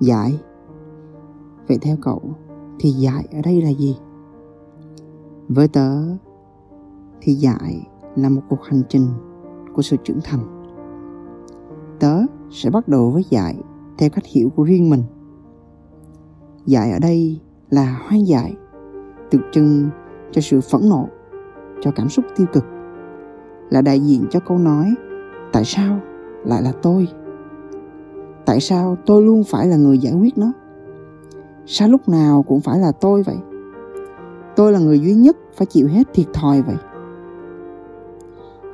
Dại Vậy theo cậu Thì dại ở đây là gì? Với tớ Thì dại là một cuộc hành trình Của sự trưởng thành Tớ sẽ bắt đầu với dại Theo cách hiểu của riêng mình Dại ở đây là hoang dại Tượng trưng cho sự phẫn nộ, Cho cảm xúc tiêu cực Là đại diện cho câu nói, Tại sao lại là tôi? Tại sao tôi luôn phải là người giải quyết nó? Sao lúc nào cũng phải là tôi vậy? Tôi là người duy nhất phải chịu hết thiệt thòi vậy.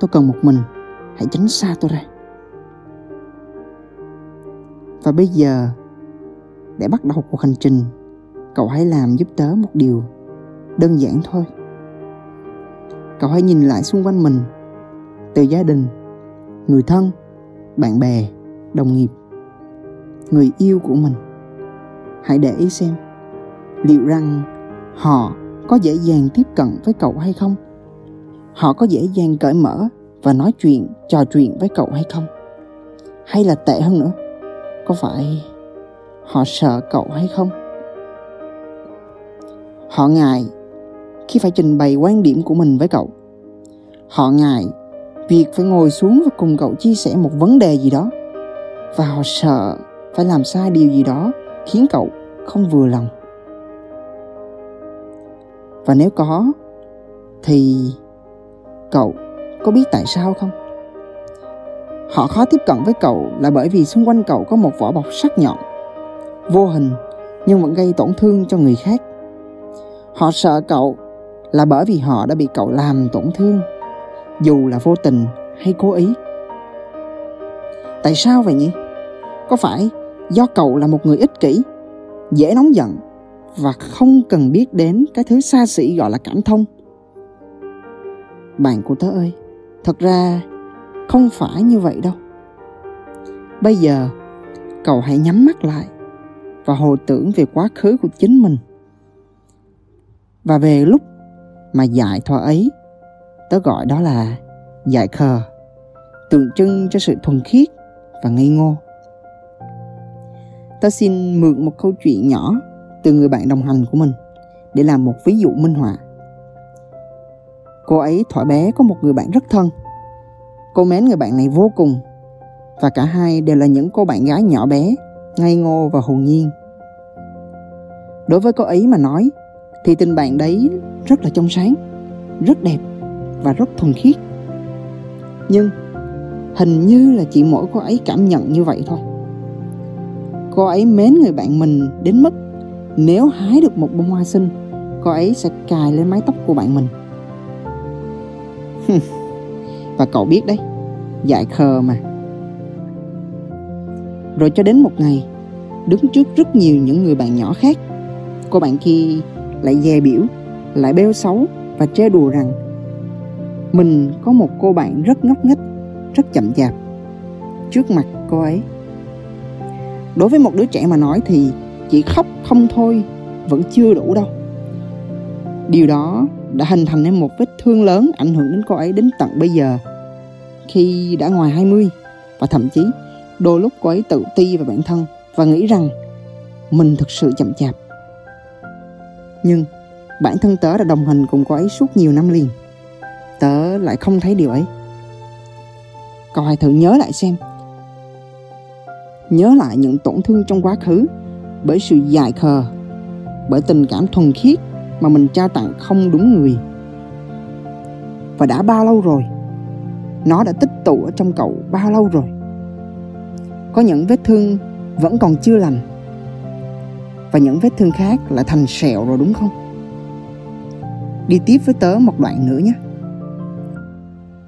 Tôi cần một mình. Hãy tránh xa tôi ra. Và bây giờ, để bắt đầu cuộc hành trình, cậu hãy làm giúp tớ một điều đơn giản thôi. Cậu hãy nhìn lại xung quanh mình, từ gia đình, người thân, bạn bè, đồng nghiệp người yêu của mình. Hãy để ý xem, liệu rằng họ có dễ dàng tiếp cận với cậu hay không? Họ có dễ dàng cởi mở và nói chuyện, trò chuyện với cậu hay không? Hay là tệ hơn nữa, có phải họ sợ cậu hay không? Họ ngại khi phải trình bày quan điểm của mình với cậu. Họ ngại việc phải ngồi xuống và cùng cậu chia sẻ một vấn đề gì đó. Và họ sợ phải làm sai điều gì đó khiến cậu không vừa lòng. Và nếu có, thì cậu có biết tại sao không? Họ khó tiếp cận với cậu là bởi vì xung quanh cậu có một vỏ bọc sắc nhọn, vô hình nhưng vẫn gây tổn thương cho người khác. Họ sợ cậu là bởi vì họ đã bị cậu làm tổn thương, dù là vô tình hay cố ý. Tại sao vậy nhỉ? Có phải do cậu là một người ích kỷ, dễ nóng giận và không cần biết đến cái thứ xa xỉ gọi là cảm thông. Bạn của tớ ơi, thật ra không phải như vậy đâu. Bây giờ, cậu hãy nhắm mắt lại và hồi tưởng về quá khứ của chính mình. Và về lúc mà dại thọ ấy, tớ gọi đó là dại khờ, tượng trưng cho sự thuần khiết và ngây ngô ta xin mượn một câu chuyện nhỏ từ người bạn đồng hành của mình để làm một ví dụ minh họa. Cô ấy thỏa bé có một người bạn rất thân. Cô mến người bạn này vô cùng và cả hai đều là những cô bạn gái nhỏ bé, ngây ngô và hồn nhiên. Đối với cô ấy mà nói thì tình bạn đấy rất là trong sáng, rất đẹp và rất thuần khiết. Nhưng hình như là chỉ mỗi cô ấy cảm nhận như vậy thôi cô ấy mến người bạn mình đến mức nếu hái được một bông hoa xinh, cô ấy sẽ cài lên mái tóc của bạn mình. Và cậu biết đấy, dại khờ mà. Rồi cho đến một ngày, đứng trước rất nhiều những người bạn nhỏ khác, cô bạn kia lại dè biểu lại bêu xấu và trêu đùa rằng mình có một cô bạn rất ngốc nghếch, rất chậm chạp. Trước mặt cô ấy đối với một đứa trẻ mà nói thì chỉ khóc không thôi vẫn chưa đủ đâu. Điều đó đã hình thành nên một vết thương lớn ảnh hưởng đến cô ấy đến tận bây giờ, khi đã ngoài 20 và thậm chí đôi lúc cô ấy tự ti về bản thân và nghĩ rằng mình thực sự chậm chạp. Nhưng bản thân tớ đã đồng hành cùng cô ấy suốt nhiều năm liền. Tớ lại không thấy điều ấy. Cậu hãy thử nhớ lại xem nhớ lại những tổn thương trong quá khứ bởi sự dài khờ, bởi tình cảm thuần khiết mà mình trao tặng không đúng người. Và đã bao lâu rồi? Nó đã tích tụ ở trong cậu bao lâu rồi? Có những vết thương vẫn còn chưa lành. Và những vết thương khác lại thành sẹo rồi đúng không? Đi tiếp với tớ một đoạn nữa nhé.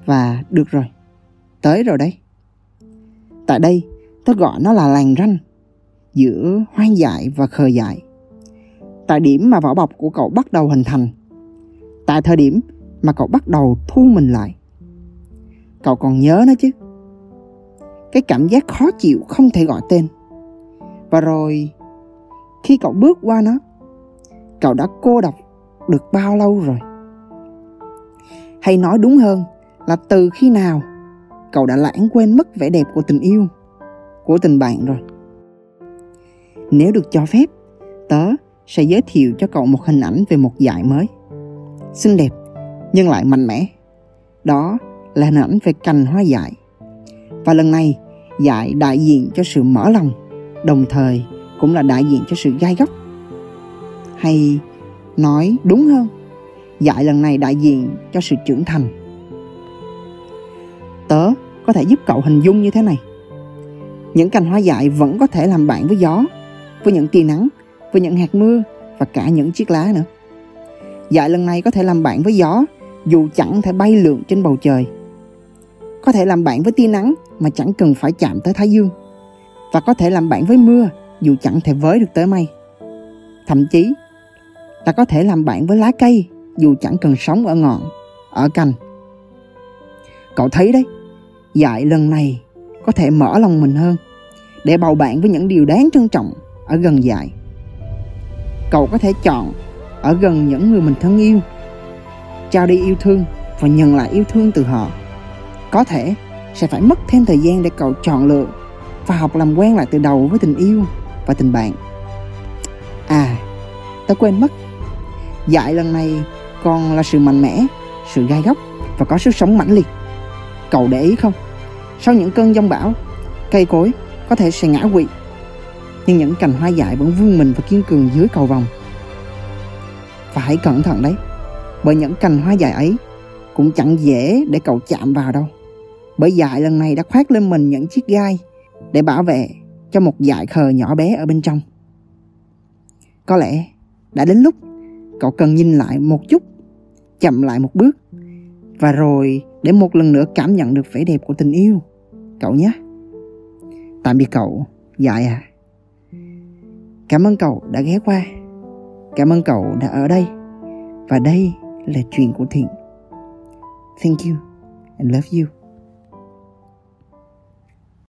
Và được rồi, tới rồi đấy. Tại đây tôi gọi nó là làng ranh giữa hoang dại và khờ dại. Tại điểm mà vỏ bọc của cậu bắt đầu hình thành. Tại thời điểm mà cậu bắt đầu thu mình lại. Cậu còn nhớ nó chứ? Cái cảm giác khó chịu không thể gọi tên. Và rồi khi cậu bước qua nó, cậu đã cô độc được bao lâu rồi? Hay nói đúng hơn là từ khi nào cậu đã lãng quên mất vẻ đẹp của tình yêu? Của tình bạn rồi Nếu được cho phép, tớ sẽ giới thiệu cho cậu một hình ảnh về một dạy mới. Xinh đẹp, nhưng lại mạnh mẽ. Đó là hình ảnh về cành hoa dại. Và lần này, dại đại diện cho sự mở lòng, đồng thời cũng là đại diện cho sự gai góc. Hay nói đúng hơn, dại lần này đại diện cho sự trưởng thành. Tớ có thể giúp cậu hình dung như thế này. Những cành hoa dại vẫn có thể làm bạn với gió, với những tia nắng, với những hạt mưa và cả những chiếc lá nữa. Dại lần này có thể làm bạn với gió dù chẳng thể bay lượn trên bầu trời. Có thể làm bạn với tia nắng mà chẳng cần phải chạm tới thái dương. Và có thể làm bạn với mưa dù chẳng thể với được tới mây. Thậm chí là có thể làm bạn với lá cây dù chẳng cần sống ở ngọn, ở cành. Cậu thấy đấy, dại lần này có thể mở lòng mình hơn để bầu bạn với những điều đáng trân trọng ở gần dài. Cậu có thể chọn ở gần những người mình thân yêu, trao đi yêu thương và nhận lại yêu thương từ họ. Có thể sẽ phải mất thêm thời gian để cậu chọn lựa và học làm quen lại từ đầu với tình yêu và tình bạn. À, tớ quên mất. dạy lần này còn là sự mạnh mẽ, sự gai góc và có sức sống mãnh liệt. Cậu để ý không? Sau những cơn giông bão, cây cối có thể sẽ ngã quỵ, nhưng những cành hoa dại vẫn vươn mình và kiên cường dưới cầu vòng. Và hãy cẩn thận đấy, bởi những cành hoa dại ấy cũng chẳng dễ để cậu chạm vào đâu. Bởi dại lần này đã khoác lên mình những chiếc gai để bảo vệ cho một dại khờ nhỏ bé ở bên trong. Có lẽ đã đến lúc cậu cần nhìn lại một chút, chậm lại một bước và rồi để một lần nữa cảm nhận được vẻ đẹp của tình yêu. Cậu nhé. Tạm biệt cậu, dại à. Cảm ơn cậu đã ghé qua. Cảm ơn cậu đã ở đây. Và đây là chuyện của Thiện. Thank you and love you.